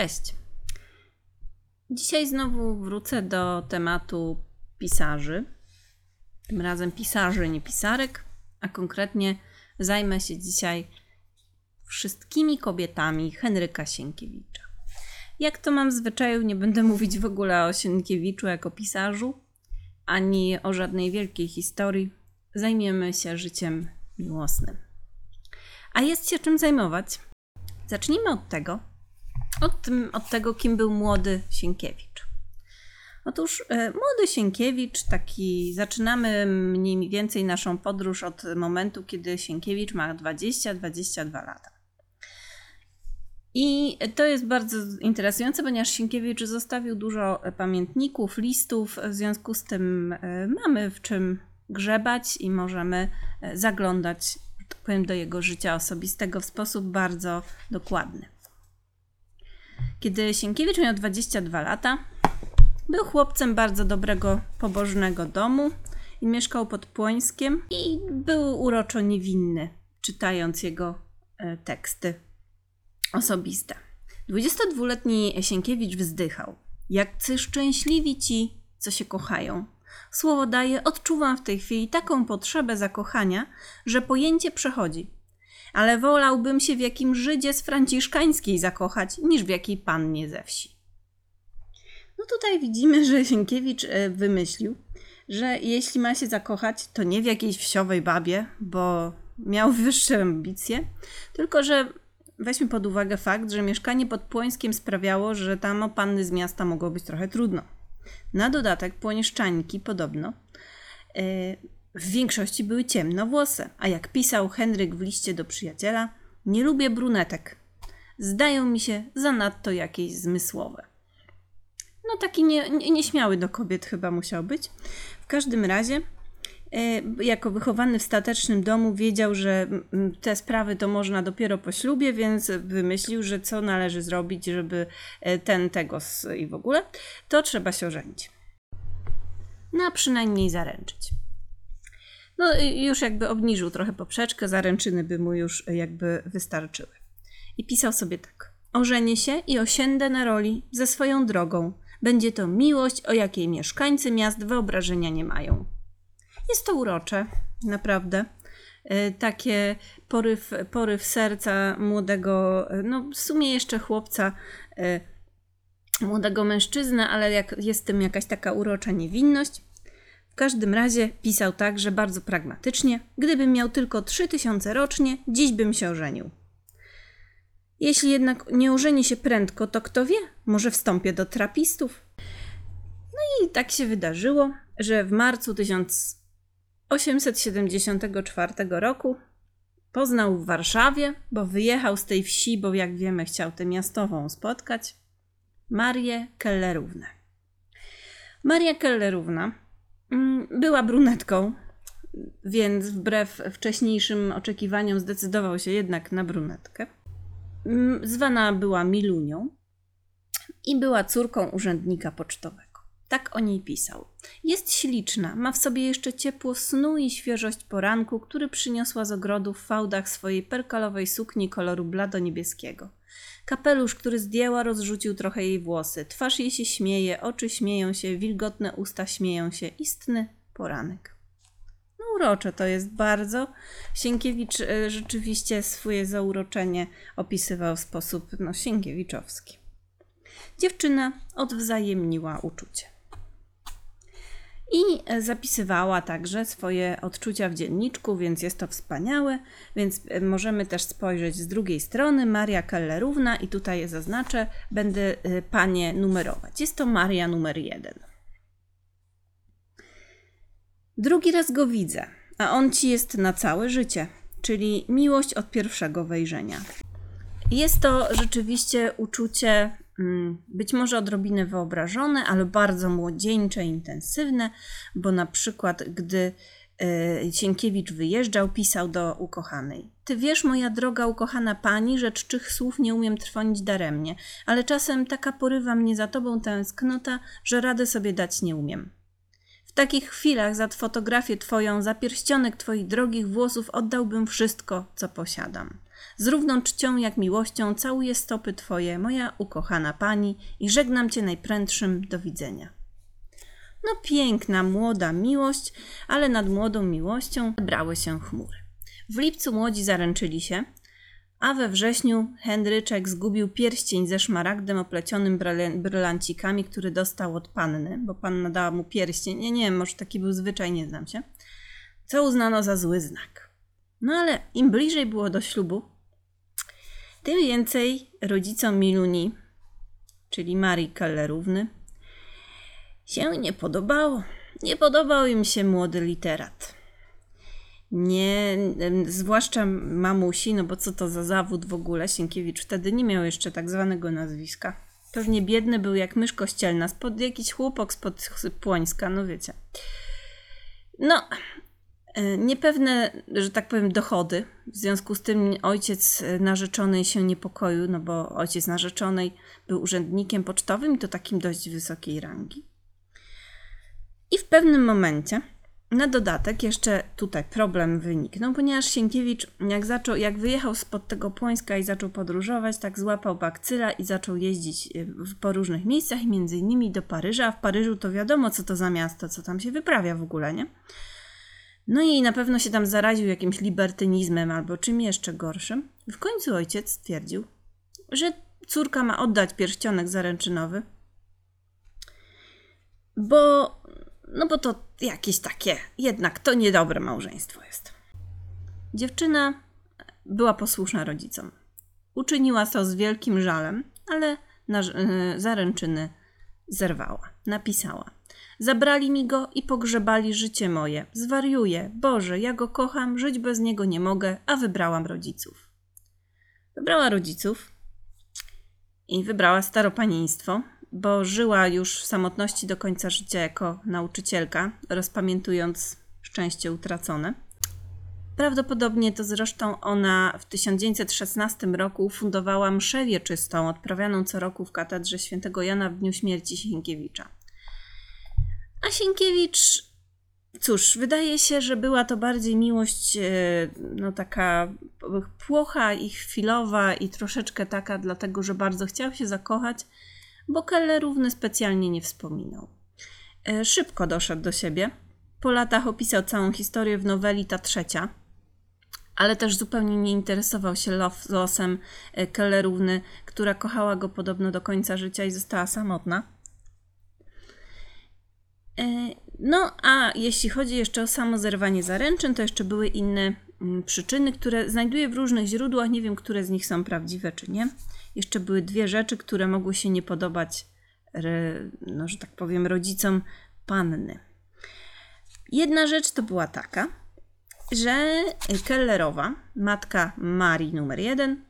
Cześć. Dzisiaj znowu wrócę do tematu pisarzy. Tym razem pisarzy, nie pisarek, a konkretnie zajmę się dzisiaj wszystkimi kobietami Henryka Sienkiewicza. Jak to mam w zwyczaju, nie będę mówić w ogóle o Sienkiewiczu jako pisarzu, ani o żadnej wielkiej historii. Zajmiemy się życiem miłosnym. A jest się czym zajmować. Zacznijmy od tego, od, tym, od tego, kim był młody Sienkiewicz. Otóż e, młody Sienkiewicz, taki zaczynamy mniej więcej naszą podróż od momentu, kiedy Sienkiewicz ma 20-22 lata. I to jest bardzo interesujące, ponieważ Sienkiewicz zostawił dużo pamiętników, listów, w związku z tym e, mamy w czym grzebać i możemy e, zaglądać tak powiem, do jego życia osobistego w sposób bardzo dokładny. Kiedy Sienkiewicz miał 22 lata, był chłopcem bardzo dobrego, pobożnego domu i mieszkał pod Płońskiem i był uroczo niewinny, czytając jego e, teksty osobiste. 22-letni Sienkiewicz wzdychał. Jakcy szczęśliwi ci, co się kochają. Słowo daje, odczuwam w tej chwili taką potrzebę zakochania, że pojęcie przechodzi ale wolałbym się w jakim Żydzie z franciszkańskiej zakochać, niż w jakiej pannie ze wsi. No tutaj widzimy, że Sienkiewicz e, wymyślił, że jeśli ma się zakochać, to nie w jakiejś wsiowej babie, bo miał wyższe ambicje, tylko że weźmy pod uwagę fakt, że mieszkanie pod Płońskiem sprawiało, że tam o panny z miasta mogło być trochę trudno. Na dodatek płonieszczanki podobno yy, w większości były ciemnowłose, a jak pisał Henryk w liście do przyjaciela, nie lubię brunetek. Zdają mi się zanadto jakieś zmysłowe. No taki nie, nie, nieśmiały do kobiet chyba musiał być. W każdym razie, e, jako wychowany w statecznym domu, wiedział, że te sprawy to można dopiero po ślubie, więc wymyślił, że co należy zrobić, żeby e, ten, tego i w ogóle, to trzeba się ożenić. No a przynajmniej zaręczyć. No już jakby obniżył trochę poprzeczkę, zaręczyny by mu już jakby wystarczyły. I pisał sobie tak. Ożenię się i osiędę na roli ze swoją drogą. Będzie to miłość, o jakiej mieszkańcy miast wyobrażenia nie mają. Jest to urocze, naprawdę. E, takie poryw, poryw serca młodego, no w sumie jeszcze chłopca, e, młodego mężczyzny, ale jak jest tym jakaś taka urocza niewinność. W każdym razie pisał tak, że bardzo pragmatycznie, gdybym miał tylko 3000 rocznie, dziś bym się ożenił. Jeśli jednak nie ożeni się prędko, to kto wie, może wstąpię do trapistów. No i tak się wydarzyło, że w marcu 1874 roku poznał w Warszawie, bo wyjechał z tej wsi, bo jak wiemy chciał tę miastową spotkać, Marię Kellerównę. Maria Kellerówna była brunetką, więc wbrew wcześniejszym oczekiwaniom zdecydował się jednak na brunetkę. Mm, zwana była Milunią i była córką urzędnika pocztowego. Tak o niej pisał. Jest śliczna, ma w sobie jeszcze ciepło snu i świeżość poranku, który przyniosła z ogrodu w fałdach swojej perkalowej sukni koloru blado-niebieskiego. Kapelusz, który zdjęła, rozrzucił trochę jej włosy. Twarz jej się śmieje, oczy śmieją się, wilgotne usta śmieją się. Istny poranek. No urocze to jest bardzo. Sienkiewicz e, rzeczywiście swoje zauroczenie opisywał w sposób no, sienkiewiczowski. Dziewczyna odwzajemniła uczucie. I e, zapisywała także swoje odczucia w dzienniczku, więc jest to wspaniałe. Więc e, możemy też spojrzeć z drugiej strony. Maria Kellerówna, i tutaj je zaznaczę, będę e, panie numerować. Jest to Maria numer jeden. Drugi raz go widzę, a on ci jest na całe życie, czyli miłość od pierwszego wejrzenia. Jest to rzeczywiście uczucie być może odrobinę wyobrażone, ale bardzo młodzieńcze, intensywne, bo na przykład gdy e, Sienkiewicz wyjeżdżał, pisał do ukochanej. Ty wiesz, moja droga ukochana pani, że czczych słów nie umiem trwonić daremnie, ale czasem taka porywa mnie za tobą tęsknota, że radę sobie dać nie umiem. W takich chwilach za fotografię twoją, za pierścionek twoich drogich włosów oddałbym wszystko, co posiadam. Z równą czcią jak miłością całuję stopy Twoje, moja ukochana Pani, i żegnam Cię najprędszym do widzenia. No piękna, młoda miłość, ale nad młodą miłością brały się chmury. W lipcu młodzi zaręczyli się, a we wrześniu Henryczek zgubił pierścień ze szmaragdem oplecionym bryl- brylancikami, który dostał od panny, bo panna dała mu pierścień. Ja nie wiem, może taki był zwyczaj, nie znam się. Co uznano za zły znak. No ale im bliżej było do ślubu, tym więcej rodzicom Miluni, czyli Marii Kellerówny, się nie podobało. Nie podobał im się młody literat. Nie, zwłaszcza mamusi, no bo co to za zawód w ogóle? Sienkiewicz wtedy nie miał jeszcze tak zwanego nazwiska. Pewnie biedny był jak mysz kościelna, spod jakiś chłopak spod Płońska, no wiecie. No, niepewne, że tak powiem, dochody. W związku z tym ojciec narzeczonej się niepokoił, no bo ojciec narzeczonej był urzędnikiem pocztowym i to takim dość wysokiej rangi. I w pewnym momencie, na dodatek, jeszcze tutaj problem wyniknął, ponieważ Sienkiewicz, jak, zaczął, jak wyjechał spod tego Płońska i zaczął podróżować, tak złapał bakcyla i zaczął jeździć e, po różnych miejscach, między innymi do Paryża, a w Paryżu to wiadomo, co to za miasto, co tam się wyprawia w ogóle, nie? No i na pewno się tam zaraził jakimś libertynizmem albo czym jeszcze gorszym. W końcu ojciec stwierdził, że córka ma oddać pierścionek zaręczynowy, bo, no bo to jakieś takie, jednak to niedobre małżeństwo jest. Dziewczyna była posłuszna rodzicom. Uczyniła to z wielkim żalem, ale na, yy, zaręczyny zerwała. Napisała. Zabrali mi go i pogrzebali życie moje. Zwariuję. Boże, ja go kocham, żyć bez niego nie mogę, a wybrałam rodziców. Wybrała rodziców i wybrała staropanieństwo, bo żyła już w samotności do końca życia jako nauczycielka, rozpamiętując szczęście utracone. Prawdopodobnie to zresztą ona w 1916 roku fundowała mszę wieczystą odprawianą co roku w katedrze świętego Jana w dniu śmierci Sienkiewicza. A Sienkiewicz, cóż, wydaje się, że była to bardziej miłość e, no taka płocha i chwilowa i troszeczkę taka dlatego, że bardzo chciał się zakochać, bo Keller równy specjalnie nie wspominał. E, Szybko doszedł do siebie. Po latach opisał całą historię w noweli Ta Trzecia, ale też zupełnie nie interesował się los- losem e, Kellerówny, która kochała go podobno do końca życia i została samotna. E, No, a jeśli chodzi jeszcze o samo zerwanie zaręczyn, to jeszcze były inne mm, przyczyny, które znajduję w różnych źródłach. Nie wiem, które z nich są prawdziwe czy nie. Jeszcze były dwie rzeczy, które mogły się nie podobać, no, że tak powiem, rodzicom panny. Jedna rzecz to była taka, że Kellerowa, matka Marii numer jeden,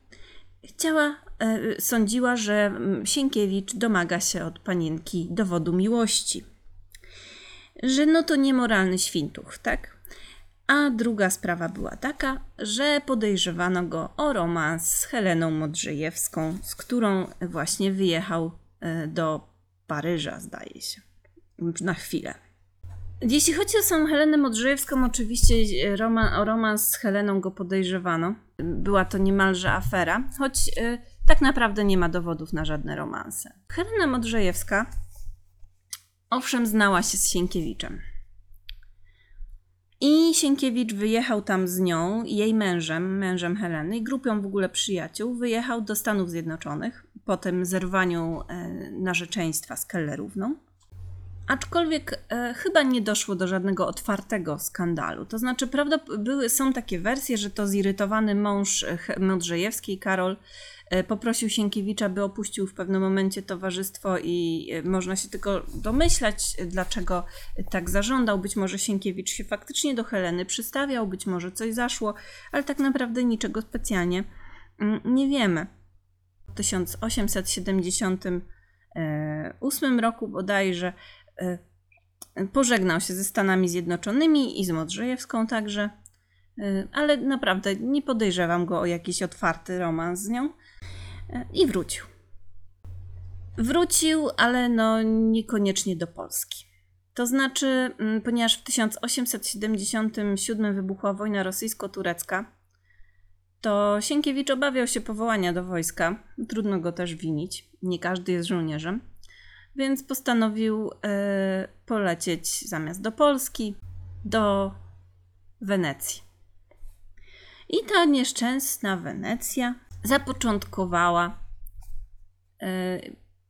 chciała, e, sądziła, że Sienkiewicz domaga się od panienki dowodu miłości. Że no to niemoralny świntuch, tak? A druga sprawa była taka, że podejrzewano go o romans z Heleną Modrzejewską, z którą właśnie wyjechał e, do Paryża, zdaje się. Na chwilę. Jeśli chodzi o samą Helenę Modrzejewską, oczywiście e, roman, o romans z Heleną go podejrzewano. Była to niemalże afera, choć e, tak naprawdę nie ma dowodów na żadne romanse. Helena Modrzejewska owszem znała się z Sienkiewiczem. I Sienkiewicz wyjechał tam z nią, jej mężem, mężem Heleny i grupą w ogóle przyjaciół, wyjechał do Stanów Zjednoczonych po tym zerwaniu e, narzeczeństwa z Kellerówną. Aczkolwiek e, chyba nie doszło do żadnego otwartego skandalu. To znaczy, prawda, były, są takie wersje, że to zirytowany mąż e, Modrzejewskiej, Karol, poprosił Sienkiewicza, by opuścił w pewnym momencie towarzystwo i e, można się tylko domyślać, e, dlaczego tak zażądał. Być może Sienkiewicz się faktycznie do Heleny przystawiał, być może coś zaszło, ale tak naprawdę niczego specjalnie mm, nie wiemy. W 1878 roku bodajże e, pożegnał się ze Stanami Zjednoczonymi i z Modrzejewską także, e, ale naprawdę nie podejrzewam go o jakiś otwarty romans z nią e, i wrócił. Wrócił, ale no niekoniecznie do Polski. To znaczy, mm, ponieważ w 1877 wybuchła wojna rosyjsko-turecka, to Sienkiewicz obawiał się powołania do wojska. Trudno go też winić. Nie każdy jest żołnierzem. Więc postanowił e, polecieć zamiast do Polski, do Wenecji. I ta nieszczęsna Wenecja zapoczątkowała e,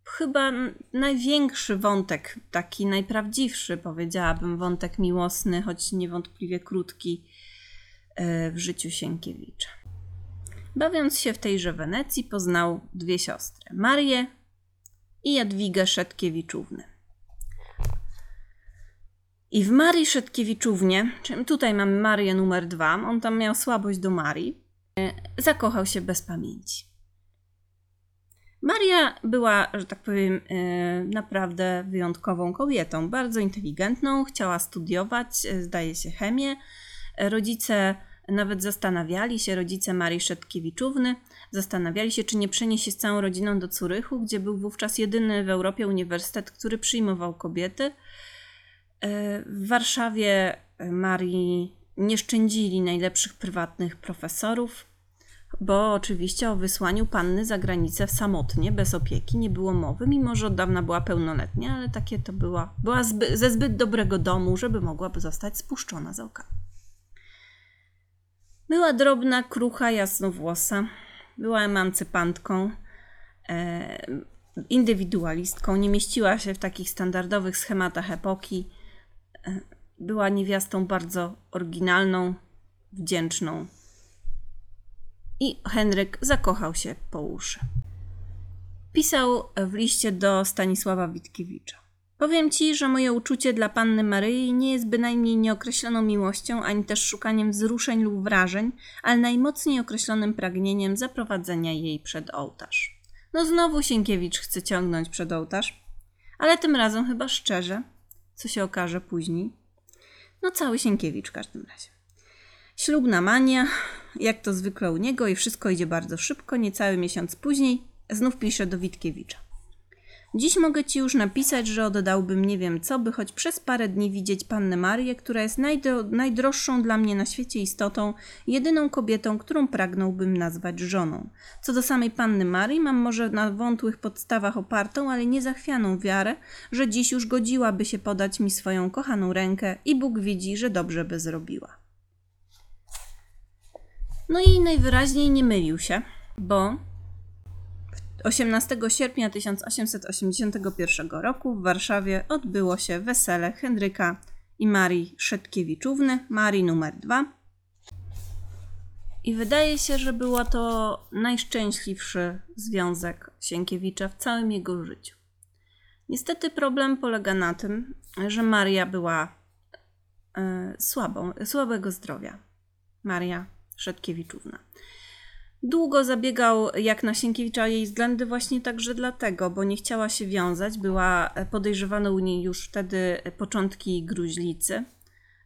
chyba największy wątek, taki najprawdziwszy, powiedziałabym, wątek miłosny, choć niewątpliwie krótki e, w życiu Sienkiewicza. Bawiąc się w tejże Wenecji, poznał dwie siostry: Marię i Jadwigę Szetkiewiczównę. I w Marii Szetkiewiczównie, tutaj mamy Marię numer dwa, on tam miał słabość do Marii, zakochał się bez pamięci. Maria była, że tak powiem, e, naprawdę wyjątkową kobietą, bardzo inteligentną, chciała studiować, e, zdaje się, chemię. Rodzice nawet zastanawiali się, rodzice Marii Szetkiewiczówny, zastanawiali się, czy nie przenieść się z całą rodziną do Curychu, gdzie był wówczas jedyny w Europie uniwersytet, który przyjmował kobiety. W Warszawie Marii nie szczędzili najlepszych prywatnych profesorów, bo oczywiście o wysłaniu panny za granicę samotnie, bez opieki nie było mowy, mimo że od dawna była pełnoletnia, ale takie to była, była zby, ze zbyt dobrego domu, żeby mogłaby zostać spuszczona z oka. Była drobna, krucha, jasnowłosa, była emancypantką, e, indywidualistką, nie mieściła się w takich standardowych schematach epoki. E, była niewiastą bardzo oryginalną, wdzięczną. I Henryk zakochał się po uszy. Pisał w liście do Stanisława Witkiewicza. Powiem ci, że moje uczucie dla panny Maryi nie jest bynajmniej nieokreśloną miłością, ani też szukaniem wzruszeń lub wrażeń, ale najmocniej określonym pragnieniem zaprowadzenia jej przed ołtarz. No znowu Sienkiewicz chce ciągnąć przed ołtarz, ale tym razem chyba szczerze, co się okaże później. No cały Sienkiewicz w każdym razie. Ślubna mania, jak to zwykle u niego i wszystko idzie bardzo szybko, niecały miesiąc później znów pisze do Witkiewicza. Dziś mogę ci już napisać, że oddałbym nie wiem co, by choć przez parę dni widzieć pannę Marię, która jest najdro najdroższą dla mnie na świecie istotą, jedyną kobietą, którą pragnąłbym nazwać żoną. Co do samej panny Marii, mam może na wątłych podstawach opartą, ale niezachwianą wiarę, że dziś już godziłaby się podać mi swoją kochaną rękę i Bóg widzi, że dobrze by zrobiła. No i najwyraźniej nie mylił się, bo 18 sierpnia 1881 roku w Warszawie odbyło się wesele Henryka i Marii Szetkiewiczówny, Marii numer 2. I wydaje się, że było to najszczęśliwszy związek Sienkiewicza w całym jego życiu. Niestety problem polega na tym, że Maria była e, słabą, słabego zdrowia. Maria Szetkiewiczówna. Długo zabiegał jak na Sienkiewicza jej względy właśnie także dlatego, bo nie chciała się wiązać, była podejrzewana u niej już wtedy początki gruźlicy.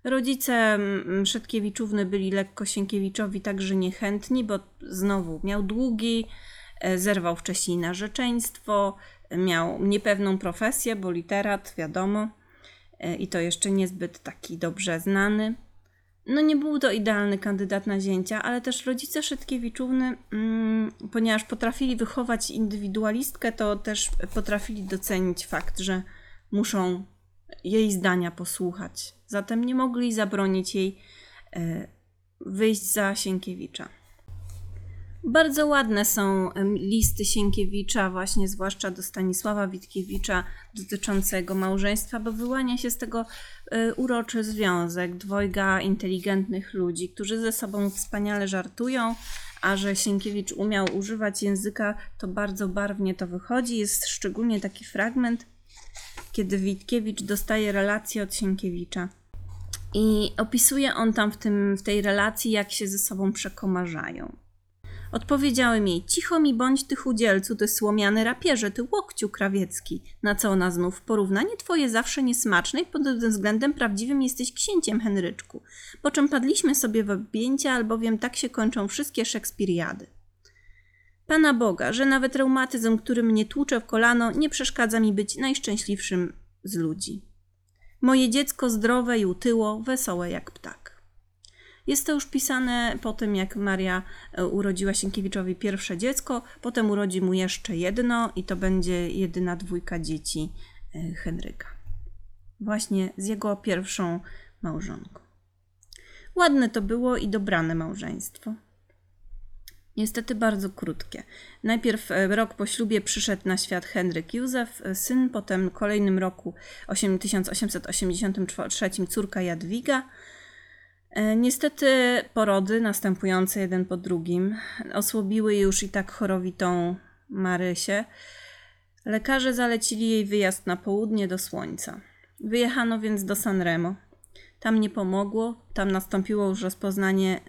Rodzice Szetkiewiczówny byli lekko Sienkiewiczowi także niechętni, bo znowu miał długi, e, zerwał wcześniej narzeczeństwo, miał niepewną profesję, bo literat, wiadomo, e, i to jeszcze niezbyt taki dobrze znany. No nie był to idealny kandydat na zięcia, ale też rodzice Szytkiewiczówny, mm, ponieważ potrafili wychować indywidualistkę, to też potrafili docenić fakt, że muszą jej zdania posłuchać. Zatem nie mogli zabronić jej e, wyjść za Sienkiewicza. Bardzo ładne są listy Sienkiewicza, właśnie zwłaszcza do Stanisława Witkiewicza, dotyczące jego małżeństwa, bo wyłania się z tego e, uroczy związek dwojga inteligentnych ludzi, którzy ze sobą wspaniale żartują, a że Sienkiewicz umiał używać języka, to bardzo barwnie to wychodzi. Jest szczególnie taki fragment, kiedy Witkiewicz dostaje relację od Sienkiewicza. I opisuje on tam w, tym, w tej relacji, jak się ze sobą przekomarzają. Odpowiedziałem jej, cicho mi bądź ty chudzielcu, ty słomiany rapierze, ty łokciu krawiecki. Na co ona znów, porównanie twoje zawsze niesmaczne i pod tym względem prawdziwym jesteś księciem, Henryczku. Po czym padliśmy sobie w objęcia, albowiem tak się kończą wszystkie szekspiriady. Pana Boga, że nawet reumatyzm, który mnie tłucze w kolano, nie przeszkadza mi być najszczęśliwszym z ludzi. Moje dziecko zdrowe i utyło, wesołe jak ptak. Jest to już pisane po tym, jak Maria e, urodziła Sienkiewiczowi pierwsze dziecko, potem urodzi mu jeszcze jedno i to będzie jedyna dwójka dzieci e, Henryka. Właśnie z jego pierwszą małżonką. Ładne to było i dobrane małżeństwo. Niestety bardzo krótkie. Najpierw e, rok po ślubie przyszedł na świat Henryk Józef, syn, potem w kolejnym roku 1883 córka Jadwiga. E, Niestety porody następujące jeden po drugim osłabiły już i tak chorowitą Marysię. Lekarze zalecili jej wyjazd na południe do słońca. Wyjechano więc do Sanremo. Tam nie pomogło, tam nastąpiło już rozpoznanie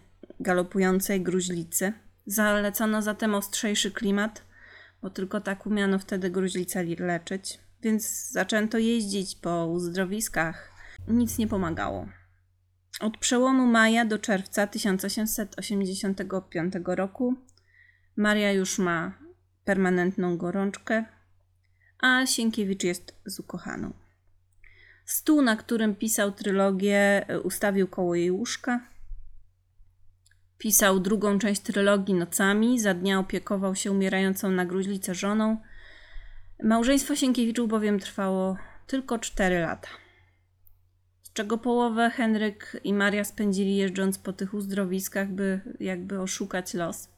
galopującej gruźlicy. Zalecono zatem ostrzejszy klimat, bo tylko tak umiano wtedy gruźlicę leczyć, więc zaczęto jeździć po uzdrowiskach. Nic nie pomagało. Od przełomu maja do czerwca 1885 roku Maria już ma permanentną gorączkę, a Sienkiewicz jest z ukochaną. Stół, na którym pisał trylogię, ustawił koło jej łóżka. Pisał drugą część trylogii nocami, za dnia opiekował się umierającą na gruźlicę żoną. Małżeństwo Sienkiewiczów bowiem trwało tylko 4 lata, czego połowę Henryk i Maria spędzili jeżdżąc po tych uzdrowiskach, by jakby oszukać los.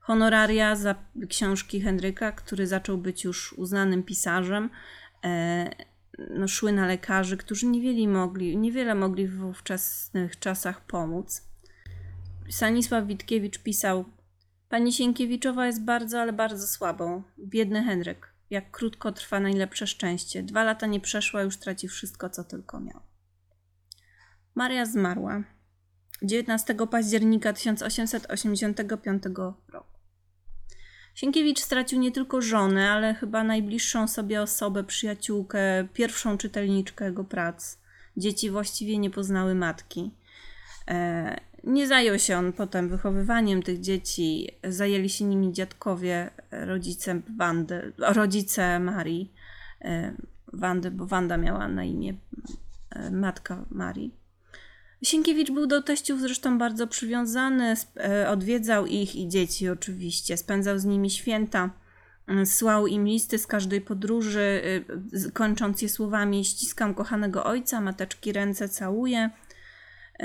Honoraria za książki Henryka, który zaczął być już uznanym pisarzem, e, no, szły na lekarzy, którzy niewiele mogli, niewiele mogli w ówczesnych czasach pomóc. Stanisław Witkiewicz pisał: Pani Sienkiewiczowa jest bardzo, ale bardzo słabą. Biedny Henryk. Jak krótko trwa najlepsze szczęście. Dwa lata nie przeszła, już traci wszystko, co tylko miał. Maria zmarła 19 października 1885 roku. Sienkiewicz stracił nie tylko żonę, ale chyba najbliższą sobie osobę, przyjaciółkę, pierwszą czytelniczkę jego prac. Dzieci właściwie nie poznały matki. E, nie zajął się on potem wychowywaniem tych dzieci. Zajęli się nimi dziadkowie, rodzice Wandy, rodzice Marii. E, Wandy, bo Wanda miała na imię e, matka Marii. Sienkiewicz był do teściów zresztą bardzo przywiązany, odwiedzał ich i dzieci oczywiście, spędzał z nimi święta, słał im listy z każdej podróży, kończąc je słowami ściskam kochanego ojca, mateczki ręce całuję.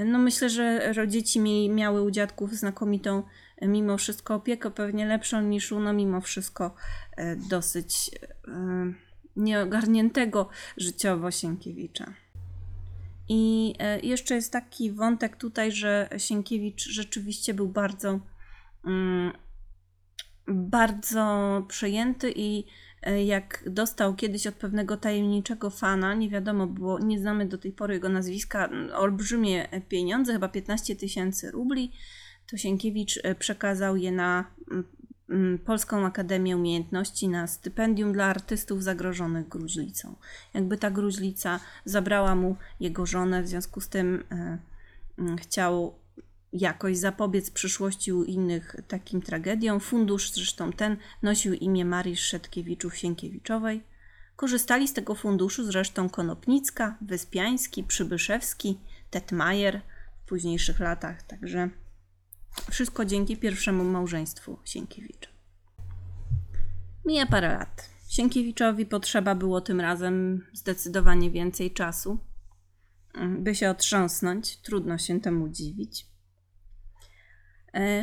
No myślę, że dzieci miały u dziadków znakomitą mimo wszystko opiekę, pewnie lepszą niż u no mimo wszystko dosyć nieogarniętego życiowo Sienkiewicza. I jeszcze jest taki wątek tutaj, że Sienkiewicz rzeczywiście był bardzo, bardzo przejęty i jak dostał kiedyś od pewnego tajemniczego fana, nie wiadomo było, nie znamy do tej pory jego nazwiska, olbrzymie pieniądze, chyba 15 tysięcy rubli, to Sienkiewicz przekazał je na Polską Akademię Umiejętności na stypendium dla artystów zagrożonych gruźlicą. Jakby ta gruźlica zabrała mu jego żonę, w związku z tym chciał jakoś zapobiec przyszłości u innych takim tragediom. Fundusz zresztą ten nosił imię Marii Szedkiewiczów-Sienkiewiczowej. Korzystali z tego funduszu zresztą Konopnicka, Wyspiański, Przybyszewski, Tetmajer w późniejszych latach, także wszystko dzięki pierwszemu małżeństwu Sienkiewicza. Mija parę lat. Sienkiewiczowi potrzeba było tym razem zdecydowanie więcej czasu, by się otrząsnąć. Trudno się temu dziwić.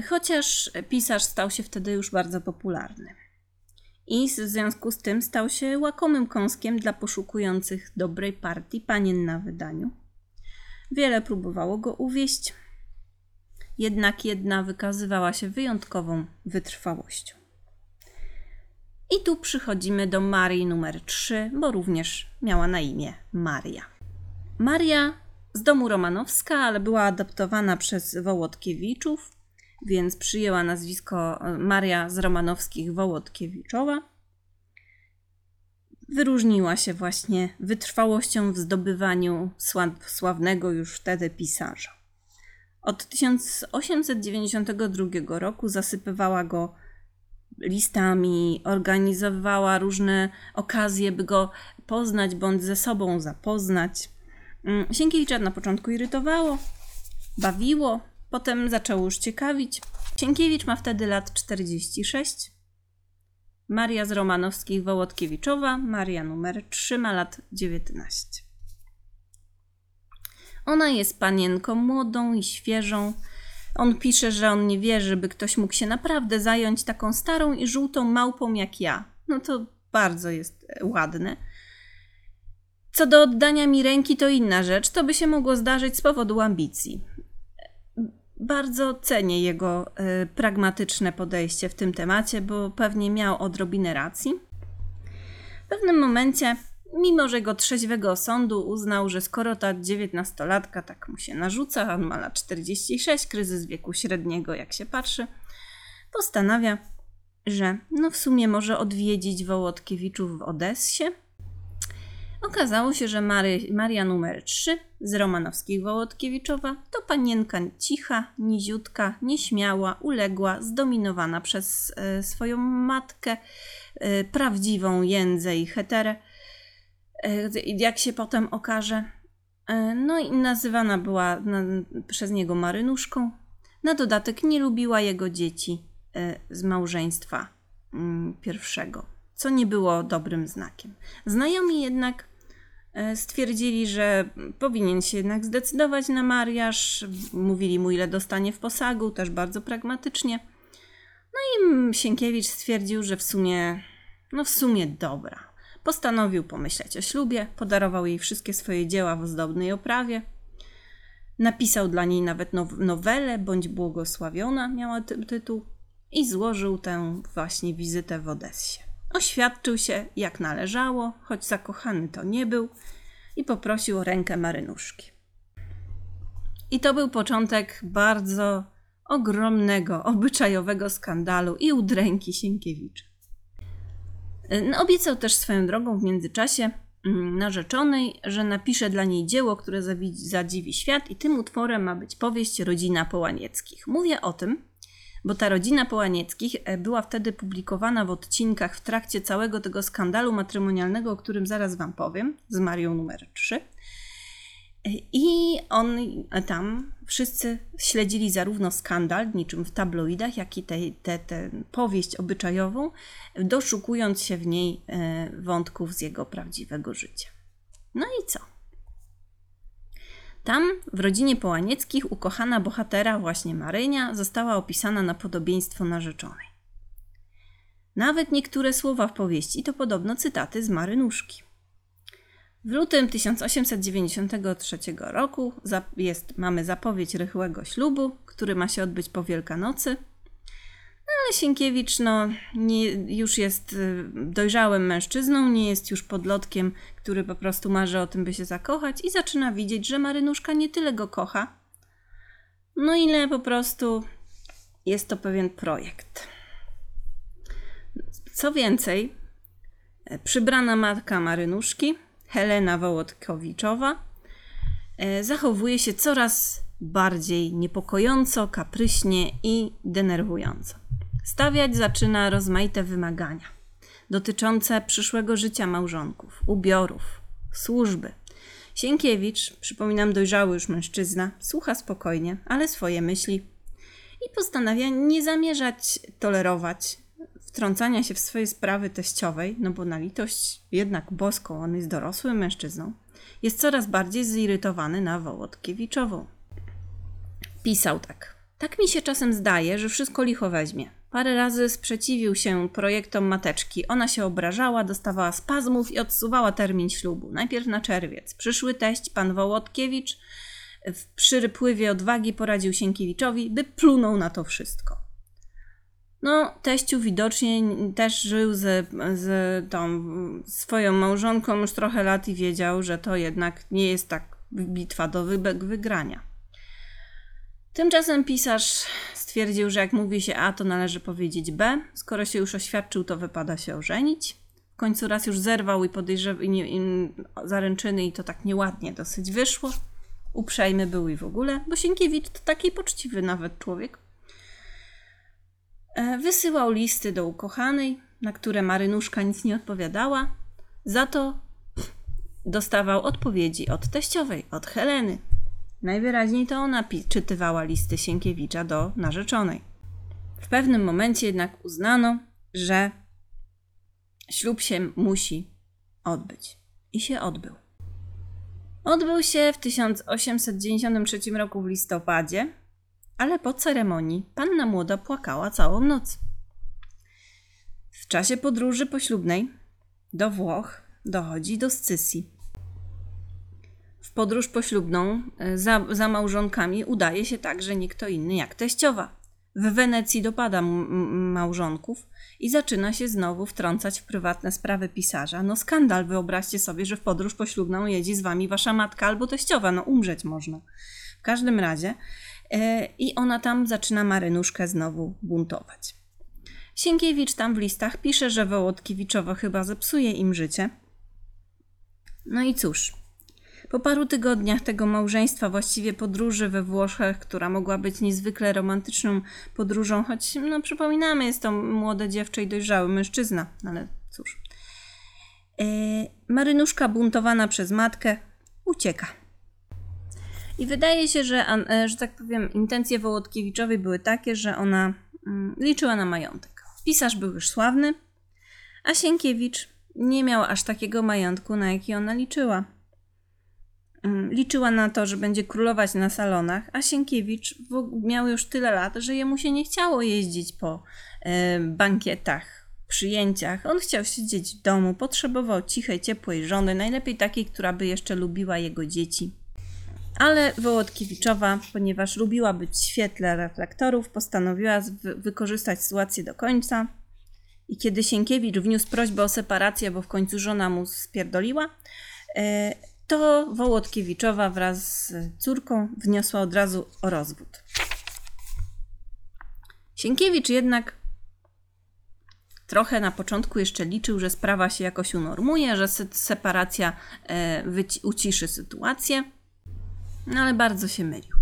Chociaż pisarz stał się wtedy już bardzo popularny. I w związku z tym stał się łakomym kąskiem dla poszukujących dobrej partii panien na wydaniu. Wiele próbowało go uwieść, jednak jedna wykazywała się wyjątkową wytrwałością. I tu przychodzimy do Marii numer 3, bo również miała na imię Maria. Maria z domu Romanowska, ale była adoptowana przez Wołodkiewiczów, więc przyjęła nazwisko Maria z Romanowskich Wołodkiewiczowa. Wyróżniła się właśnie wytrwałością w zdobywaniu sławnego już wtedy pisarza. Od 1892 roku zasypywała go listami, organizowała różne okazje, by go poznać bądź ze sobą zapoznać. Sienkiewicza na początku irytowało, bawiło, potem zaczęło już ciekawić. Sienkiewicz ma wtedy lat 46. Maria z Romanowskich Wołodkiewiczowa, Maria numer 3 ma lat 19. Ona jest panienką młodą i świeżą. On pisze, że on nie wierzy, by ktoś mógł się naprawdę zająć taką starą i żółtą małpą jak ja. No to bardzo jest e, ładne. Co do oddania mi ręki, to inna rzecz. To by się mogło zdarzyć z powodu ambicji. Bardzo cenię jego y, pragmatyczne podejście w tym temacie, bo pewnie miał odrobinę racji. W pewnym momencie, mimo że go trzeźwego osądu uznał, że skoro ta dziewiętnastolatka tak mu się narzuca, on ma lat 46, kryzys wieku średniego, jak się patrzy, postanawia, że no w sumie może odwiedzić Wołodkiewiczów w Odessie. Okazało się, że Mary, Maria numer 3 z Romanowskich Wołodkiewiczowa to panienka cicha, niziutka, nieśmiała, uległa, zdominowana przez e, swoją matkę, e, prawdziwą jędzę i heterę, jak się potem okaże. E, no i nazywana była przez niego marynuszką. Na dodatek nie lubiła jego dzieci e, z małżeństwa mm, pierwszego, co nie było dobrym znakiem. Znajomi jednak E, stwierdzili, że powinien się jednak zdecydować na mariaż. Mówili mu, ile dostanie w posagu, też bardzo pragmatycznie. No i Sienkiewicz stwierdził, że w sumie, no w sumie dobra. Postanowił pomyśleć o ślubie, podarował jej wszystkie swoje dzieła w ozdobnej oprawie. Napisał dla niej nawet now nowelę, bądź błogosławiona miała ty tytuł i złożył tę właśnie wizytę w Odessie. Oświadczył się jak należało, choć zakochany to nie był, i poprosił o rękę marynuszki. I to był początek bardzo ogromnego, obyczajowego skandalu i udręki Sienkiewicza. No, obiecał też swoją drogą w międzyczasie mm, narzeczonej, że napisze dla niej dzieło, które zadziwi świat, i tym utworem ma być powieść Rodzina Połanieckich. Mówię o tym, bo ta rodzina Połanieckich e, była wtedy publikowana w odcinkach w trakcie całego tego skandalu matrymonialnego, o którym zaraz Wam powiem, z Marią numer 3. E, I on e, tam wszyscy śledzili zarówno skandal, niczym w tabloidach, jak i tę te, te, powieść obyczajową, doszukując się w niej wątków z jego prawdziwego życia. No i co? Tam, w rodzinie Połanieckich, ukochana bohatera, właśnie Marynia, została opisana na podobieństwo narzeczonej. Nawet niektóre słowa w powieści to podobno cytaty z Marynuszki. W lutym 1893 roku jest, mamy zapowiedź rychłego ślubu, który ma się odbyć po Wielkanocy – no ale Sienkiewicz no, nie, już jest y, dojrzałym mężczyzną, nie jest już podlotkiem, który po prostu marzy o tym, by się zakochać i zaczyna widzieć, że Marynuszka nie tyle go kocha, no ile po prostu jest to pewien projekt. Co więcej, przybrana matka Marynuszki, Helena Wołodkowiczowa, e, zachowuje się coraz bardziej niepokojąco, kapryśnie i denerwująco stawiać zaczyna rozmaite wymagania dotyczące przyszłego życia małżonków, ubiorów, służby. Sienkiewicz, przypominam dojrzały już mężczyzna, słucha spokojnie, ale swoje myśli i postanawia nie zamierzać tolerować wtrącania się w swoje sprawy teściowej, no bo na litość jednak boską, on jest dorosłym mężczyzną, jest coraz bardziej zirytowany na Wołodkiewiczową. Pisał tak. Tak mi się czasem zdaje, że wszystko licho weźmie. Parę razy sprzeciwił się projektom mateczki. Ona się obrażała, dostawała spazmów i odsuwała termin ślubu. Najpierw na czerwiec. Przyszły teść, pan Wołodkiewicz, w przyrypływie odwagi poradził Sienkiewiczowi, by plunął na to wszystko. No, teściu widocznie też żył z, z tą swoją małżonką już trochę lat i wiedział, że to jednak nie jest tak bitwa do wygrania. Tymczasem pisarz stwierdził, że jak mówi się A, to należy powiedzieć B. Skoro się już oświadczył, to wypada się ożenić. W końcu raz już zerwał i podejrzewał zaręczyny i to tak nieładnie dosyć wyszło. Uprzejmy był i w ogóle, bo Sienkiewicz to taki poczciwy nawet człowiek. E, wysyłał listy do ukochanej, na które Marynuszka nic nie odpowiadała. Za to dostawał odpowiedzi od teściowej, od Heleny. Najwyraźniej to ona czytywała listy Sienkiewicza do narzeczonej. W pewnym momencie jednak uznano, że ślub się musi odbyć. I się odbył. Odbył się w 1893 roku w listopadzie, ale po ceremonii panna młoda płakała całą noc. W czasie podróży poślubnej do Włoch dochodzi do scysji. W podróż poślubną e, za, za małżonkami udaje się także nie kto inny jak teściowa. W Wenecji dopada małżonków i zaczyna się znowu wtrącać w prywatne sprawy pisarza. No skandal, wyobraźcie sobie, że w podróż poślubną jedzie z wami wasza matka albo teściowa, no umrzeć można. W każdym razie i ona tam zaczyna marynuszkę znowu buntować. Sienkiewicz tam w listach pisze, że Wołodkiewiczowa chyba zepsuje im życie. No i cóż, po paru tygodniach tego małżeństwa, właściwie podróży we Włoszech, która mogła być niezwykle romantyczną podróżą, choć, no przypominamy, jest to młode dziewczę i dojrzały mężczyzna, ale cóż. E, Marynuszka buntowana przez matkę ucieka. I wydaje się, że, e, że tak powiem, intencje Wołodkiewiczowej były takie, że ona mm, liczyła na majątek. Pisarz był już sławny, a Sienkiewicz nie miał aż takiego majątku, na jaki ona liczyła. Mm, Liczyła na to, że będzie królować na salonach, a Sienkiewicz miał już tyle lat, że jemu się nie chciało jeździć po e, bankietach, przyjęciach. On chciał siedzieć w domu, potrzebował cichej, ciepłej żony, najlepiej takiej, która by jeszcze lubiła jego dzieci. Ale Wołodkiewiczowa, ponieważ lubiła być w świetle reflektorów, postanowiła wykorzystać sytuację do końca. I kiedy Sienkiewicz wniósł prośbę o separację, bo w końcu żona mu spierdoliła, e, to Wołodkiewiczowa wraz z córką wniosła od razu o rozwód. Sienkiewicz jednak trochę na początku jeszcze liczył, że sprawa się jakoś unormuje, że se- separacja e, uciszy sytuację, no ale bardzo się mylił.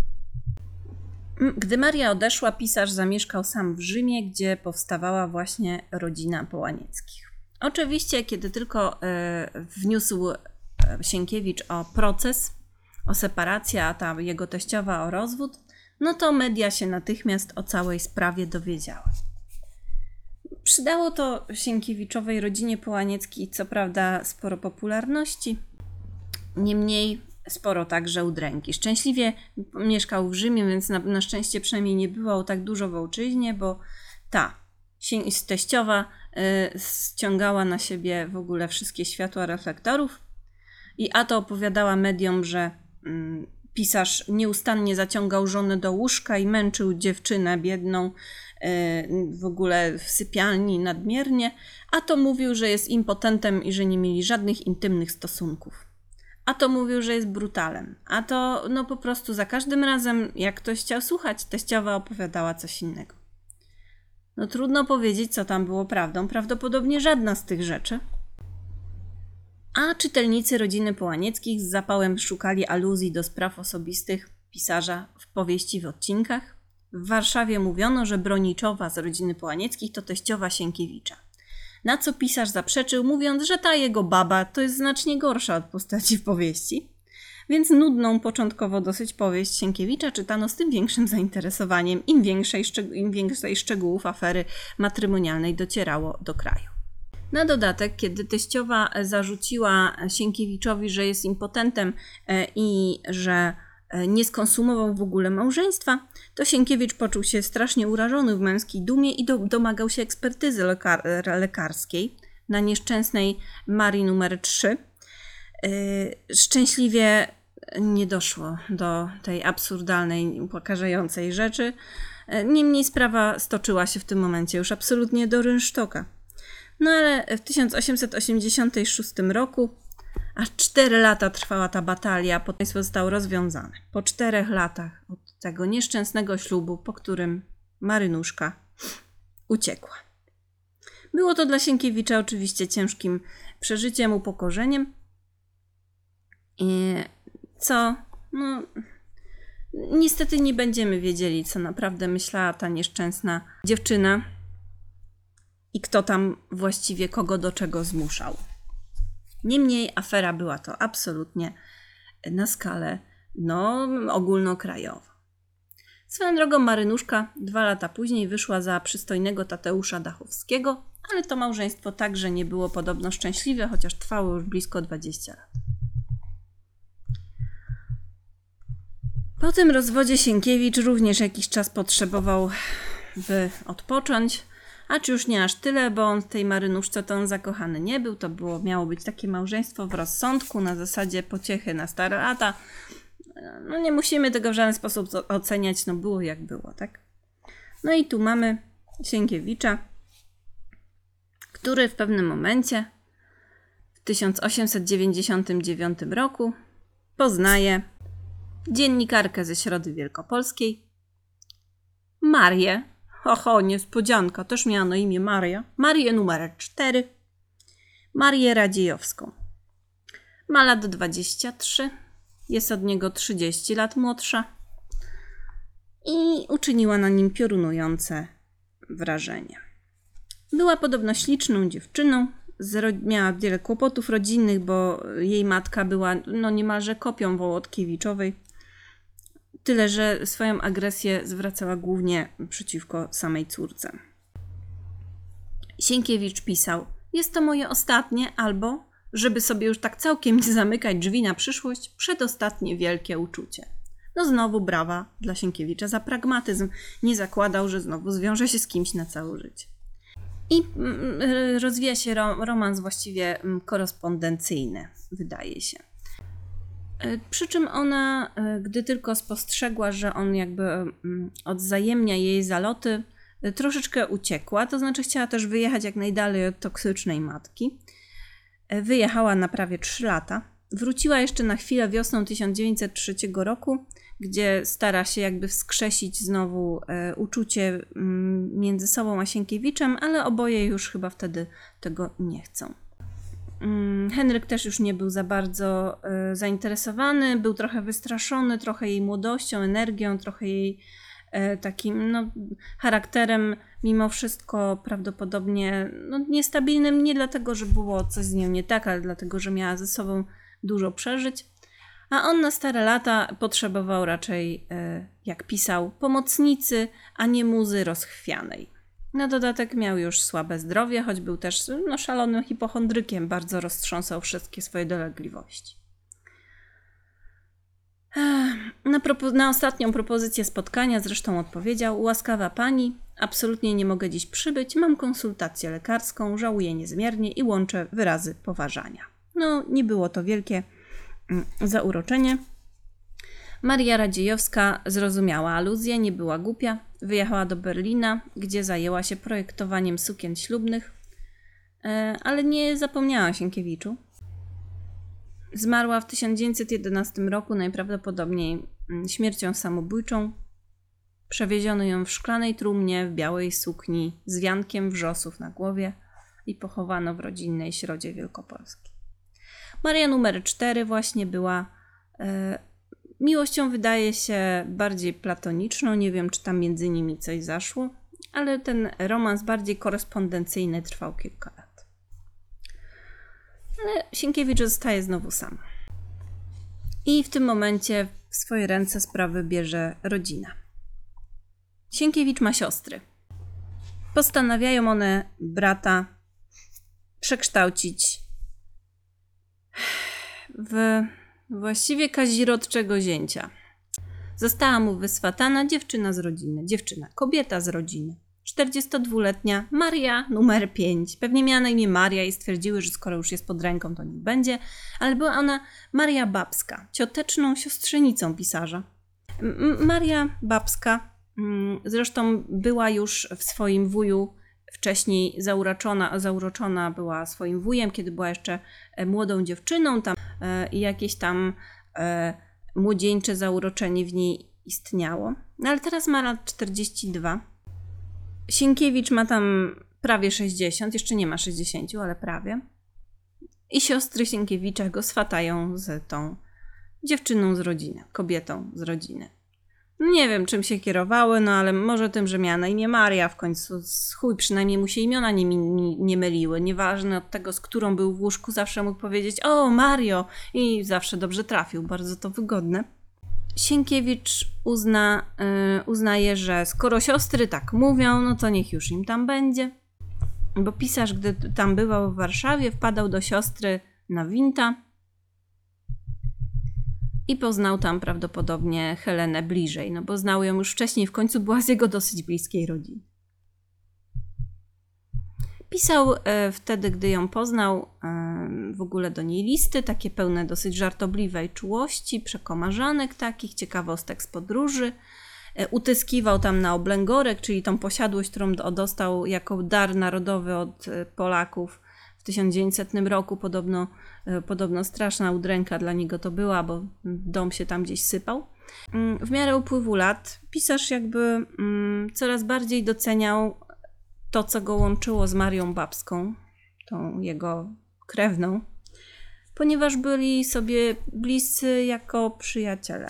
M, Gdy Maria odeszła, pisarz zamieszkał sam w Rzymie, gdzie powstawała właśnie rodzina Połanieckich. Oczywiście, kiedy tylko e, wniósł e, Sienkiewicz o proces, o separację, a ta jego teściowa o rozwód, no to media się natychmiast o całej sprawie dowiedziały. Przydało to Sienkiewiczowej rodzinie Połanieckiej co prawda sporo popularności, niemniej sporo także udręki. Szczęśliwie mieszkał w Rzymie, więc na, na szczęście przynajmniej nie było tak dużo w ojczyźnie, bo ta teściowa y, ściągała na siebie w ogóle wszystkie światła reflektorów i a to opowiadała mediom, że mm, pisarz nieustannie zaciągał żonę do łóżka i męczył dziewczynę biedną y, w ogóle w sypialni nadmiernie, a to mówił, że jest impotentem i że nie mieli żadnych intymnych stosunków. A to mówił, że jest brutalem. A to no po prostu za każdym razem, jak ktoś chciał słuchać, teściowa opowiadała coś innego. No trudno powiedzieć, co tam było prawdą. Prawdopodobnie żadna z tych rzeczy. A czytelnicy rodziny Połanieckich z zapałem szukali aluzji do spraw osobistych pisarza w powieści w odcinkach. W Warszawie mówiono, że Broniczowa z rodziny Połanieckich to teściowa Sienkiewicza. Na co pisarz zaprzeczył, mówiąc, że ta jego baba to jest znacznie gorsza od postaci w powieści. Więc nudną początkowo dosyć powieść Sienkiewicza czytano z tym większym zainteresowaniem, im większej, im więcej szczegółów afery matrymonialnej docierało do kraju. Na dodatek, kiedy teściowa zarzuciła Sienkiewiczowi, że jest impotentem e, i że nie skonsumował w ogóle małżeństwa, to Sienkiewicz poczuł się strasznie urażony w męskiej dumie i do, domagał się ekspertyzy lekar, e, lekarskiej na nieszczęsnej Marii numer 3. Yy, Szczęśliwie nie doszło do tej absurdalnej, upokarzającej rzeczy. Yy, Niemniej sprawa stoczyła się w tym momencie już absolutnie do rynsztoka. No ale w 1886 roku aż 4 lata trwała ta batalia, potem zostało rozwiązane. Po czterech latach od tego nieszczęsnego ślubu, po którym Marynuszka uciekła. Było to dla Sienkiewicza oczywiście ciężkim przeżyciem, upokorzeniem, i co, no, niestety nie będziemy wiedzieli, co naprawdę myślała ta nieszczęsna dziewczyna i kto tam właściwie kogo do czego zmuszał. Niemniej afera była to absolutnie na skalę no, ogólnokrajowo. Swoją drogą Marynuszka dwa lata później wyszła za przystojnego Tateusza Dachowskiego, ale to małżeństwo także nie było podobno szczęśliwe, chociaż trwało już blisko 20 lat. Po tym rozwodzie Sienkiewicz również jakiś czas potrzebował, by odpocząć, a czy już nie aż tyle, bo on w tej marynuszce to on zakochany nie był, to było, miało być takie małżeństwo w rozsądku, na zasadzie pociechy na stare lata. No nie musimy tego w żaden sposób oceniać, no było jak było, tak? No i tu mamy Sienkiewicza, który w pewnym momencie w 1899 roku poznaje dziennikarkę ze Środy Wielkopolskiej, Marię. Oho, niespodzianka, też miała na imię Maria. Marię numer 4. Marię Radziejowską. Ma lat 23, jest od niego 30 lat młodsza i uczyniła na nim piorunujące wrażenie. Była podobno śliczną dziewczyną, miała wiele kłopotów rodzinnych, bo jej matka była no niemalże kopią Wołodkiewiczowej. Tyle, że swoją agresję zwracała głównie przeciwko samej córce. Sienkiewicz pisał: Jest to moje ostatnie, albo, żeby sobie już tak całkiem nie zamykać drzwi na przyszłość, przedostatnie wielkie uczucie. No znowu brawa dla Sienkiewicza za pragmatyzm. Nie zakładał, że znowu zwiąże się z kimś na całe życie. I mm, rozwija się romans właściwie mm, korespondencyjny, wydaje się. E, przy czym ona, e, gdy tylko spostrzegła, że on jakby mm, odzajemnia jej zaloty, e, troszeczkę uciekła, to znaczy chciała też wyjechać jak najdalej od toksycznej matki. Wyjechała na prawie 3 lata. Wróciła jeszcze na chwilę wiosną 1903 roku, gdzie stara się jakby wskrzesić znowu uczucie mm, między sobą a Sienkiewiczem, ale oboje już chyba wtedy tego nie chcą. Mm, Henryk też już nie był za bardzo e, zainteresowany, był trochę wystraszony, trochę jej młodością, energią, trochę jej e, takim no, charakterem, mimo wszystko prawdopodobnie no, niestabilnym, nie dlatego, że było coś z nią nie tak, ale dlatego, że miała ze sobą dużo przeżyć. A on na stare lata potrzebował raczej, e, jak pisał, pomocnicy, a nie muzy rozchwianej. Na dodatek miał już słabe zdrowie, choć był też no, szalonym hipochondrykiem, bardzo roztrząsał wszystkie swoje dolegliwości. Na, na, ostatnią propozycję spotkania zresztą odpowiedział: Łaskawa pani, absolutnie nie mogę dziś przybyć, mam konsultację lekarską, żałuję niezmiernie i łączę wyrazy poważania. No, nie było to wielkie mm, zauroczenie. Maria Radziejowska zrozumiała aluzję, nie była głupia. Wyjechała do Berlina, gdzie zajęła się projektowaniem sukien ślubnych, e, ale nie zapomniała Sienkiewiczu. Zmarła w 1911 roku, najprawdopodobniej mm, śmiercią samobójczą. Przewieziono ją w szklanej trumnie, w białej sukni, z wiankiem wrzosów na głowie i pochowano w rodzinnej środzie wielkopolskiej. Maria numer 4 właśnie była e, Miłością wydaje się bardziej platoniczną, nie wiem czy tam między nimi coś zaszło, ale ten romans bardziej korespondencyjny trwał kilka lat. Ale Sienkiewicz zostaje znowu sam. I w tym momencie w swoje ręce sprawy bierze rodzina. Sienkiewicz ma siostry. Postanawiają one brata przekształcić w Właściwie kazirodczego zięcia. Została mu wyswatana dziewczyna z rodziny, dziewczyna, kobieta z rodziny. 42-letnia Maria numer 5. Pewnie miała na imię Maria i stwierdziły, że skoro już jest pod ręką, to niech będzie, ale była ona Maria Babska, cioteczną siostrzenicą pisarza. Maria Babska mm, zresztą była już w swoim wuju wcześniej zauroczona, zauroczona była swoim wujem, kiedy była jeszcze e, młodą dziewczyną tam i jakieś tam e, młodzieńcze zauroczenie w niej istniało. No ale teraz ma lat 42. Sienkiewicz ma tam prawie 60, jeszcze nie ma 60, ale prawie. I siostry Sienkiewicza go swatają z tą dziewczyną z rodziny, kobietą z rodziny. Nie wiem, czym się kierowały, no ale może tym, że miała na imię Maria w końcu. Chuj, przynajmniej mu się imiona nie, nie, nie myliły. Nieważne od tego, z którą był w łóżku, zawsze mógł powiedzieć o, Mario i zawsze dobrze trafił. Bardzo to wygodne. Sienkiewicz uzna, y, uznaje, że skoro siostry tak mówią, no to niech już im tam będzie. Bo pisarz, gdy tam bywał w Warszawie, wpadał do siostry na winta i poznał tam prawdopodobnie Helenę bliżej, no bo znał ją już wcześniej, w końcu była z jego dosyć bliskiej rodziny. Pisał e, wtedy, gdy ją poznał, e, w ogóle do niej listy, takie pełne dosyć żartobliwej czułości, przekomarzanek takich, ciekawostek z podróży. E, utyskiwał tam na oblęgorek, czyli tą posiadłość, którą do- dostał jako dar narodowy od Polaków w 1900 roku. Podobno, podobno straszna udręka dla niego to była, bo dom się tam gdzieś sypał. Mm, W miarę upływu lat pisarz jakby mm, coraz bardziej doceniał to, co go łączyło z Marią Babską, tą jego krewną, ponieważ byli sobie bliscy jako przyjaciele.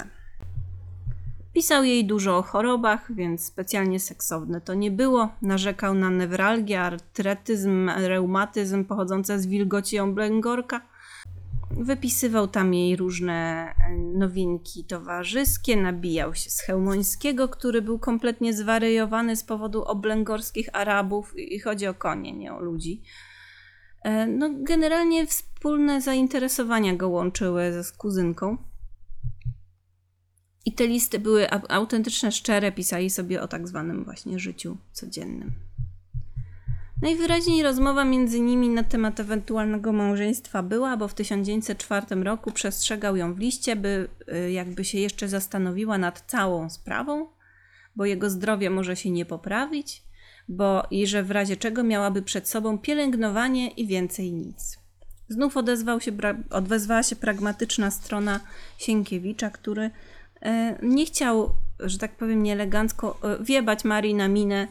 Pisał jej dużo o chorobach, więc specjalnie seksowne to nie było. Narzekał na newralgię, artretyzm, reumatyzm pochodzące z wilgoci oblęgorka. Wypisywał tam jej różne e, nowinki towarzyskie, nabijał się z Chełmońskiego, który był kompletnie zwariowany z powodu oblęgorskich Arabów i chodzi o konie, nie o ludzi. E, No, generalnie wspólne zainteresowania go łączyły z kuzynką. I te listy były au- autentyczne, szczere, pisali sobie o tak zwanym właśnie życiu codziennym. Najwyraźniej rozmowa między nimi na temat ewentualnego małżeństwa była, bo w 1904 roku przestrzegał ją w liście, by y, jakby się jeszcze zastanowiła nad całą sprawą, bo jego zdrowie może się nie poprawić, bo i że w razie czego miałaby przed sobą pielęgnowanie i więcej nic. Znów odezwał się, odezwała się pragmatyczna strona Sienkiewicza, który e, nie chciał, że tak powiem, nieelegancko e, wiebać Marii na minę,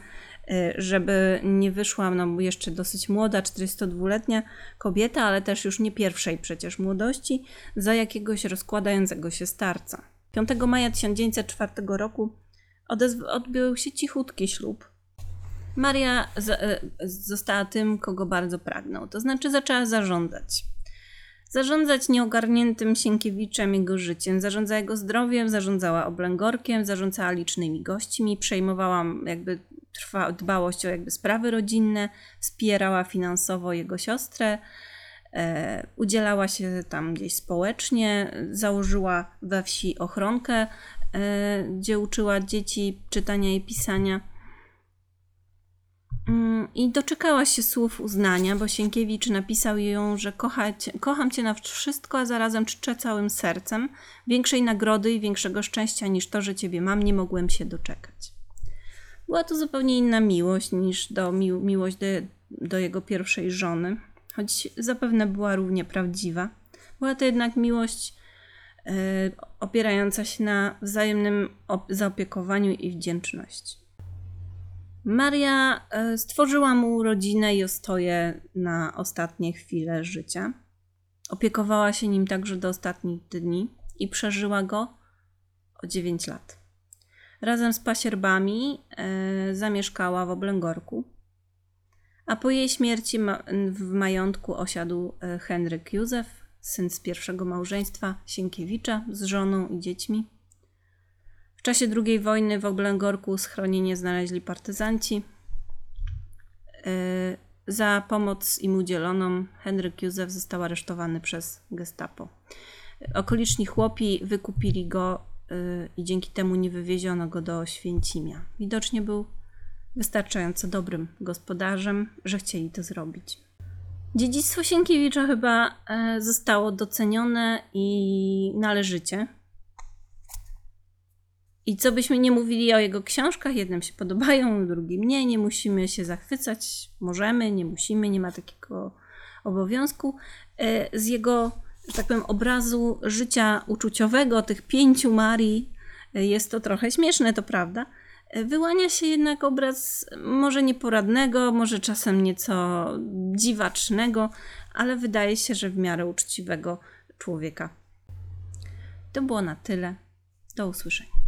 żeby nie wyszła, no jeszcze dosyć młoda, 42-letnia kobieta, ale też już nie pierwszej przecież młodości, za jakiegoś rozkładającego się starca. 5 maja 1904 roku odbył się cichutki ślub. Maria e, została tym, kogo bardzo pragnął, to znaczy zaczęła zarządzać. Zarządzać nieogarniętym Sienkiewiczem jego życiem, zarządzała jego zdrowiem, zarządzała oblęgorkiem, zarządzała licznymi gośćmi, przejmowała jakby trwa, dbałość o jakby sprawy rodzinne, wspierała finansowo jego siostrę, e, udzielała się tam gdzieś społecznie, założyła we wsi ochronkę, e, gdzie uczyła dzieci czytania i pisania. Mm, I doczekała się słów uznania, bo Sienkiewicz napisał ją, że kocha cię, kocham cię na wszystko, a zarazem czczę całym sercem. Większej nagrody i większego szczęścia niż to, że ciebie mam, nie mogłem się doczekać. Była to zupełnie inna miłość niż do, mi, miłość do, do jego pierwszej żony, choć zapewne była równie prawdziwa. Była to jednak miłość e, opierająca się na wzajemnym op- zaopiekowaniu i wdzięczności. Maria e, stworzyła mu rodzinę i ostoję na ostatnie chwile życia. Opiekowała się nim także do ostatnich dni i przeżyła go o 9 lat. Razem z pasierbami e, zamieszkała w Oblęgorku, a po jej śmierci w majątku osiadł e, Henryk Józef, syn z pierwszego małżeństwa Sienkiewicza z żoną i dziećmi. W czasie II wojny w Oblęgorku schronienie znaleźli partyzanci. Yy, Za pomoc im udzieloną Henryk Józef został aresztowany przez gestapo. Okoliczni chłopi wykupili go i dzięki temu nie wywieziono go do Święcimia. Widocznie był wystarczająco dobrym gospodarzem, że chcieli to zrobić. Dziedzictwo Sienkiewicza chyba e, zostało docenione i należycie. I co byśmy nie mówili o jego książkach, jednym się podobają, drugim nie, nie musimy się zachwycać, możemy, nie musimy, nie ma takiego obowiązku. E, Z jego, że tak powiem, obrazu życia uczuciowego, tych pięciu Marii, jest to trochę śmieszne, to prawda. Wyłania się jednak obraz może nieporadnego, może czasem nieco dziwacznego, ale wydaje się, że w miarę uczciwego człowieka. To było na tyle. Do usłyszenia.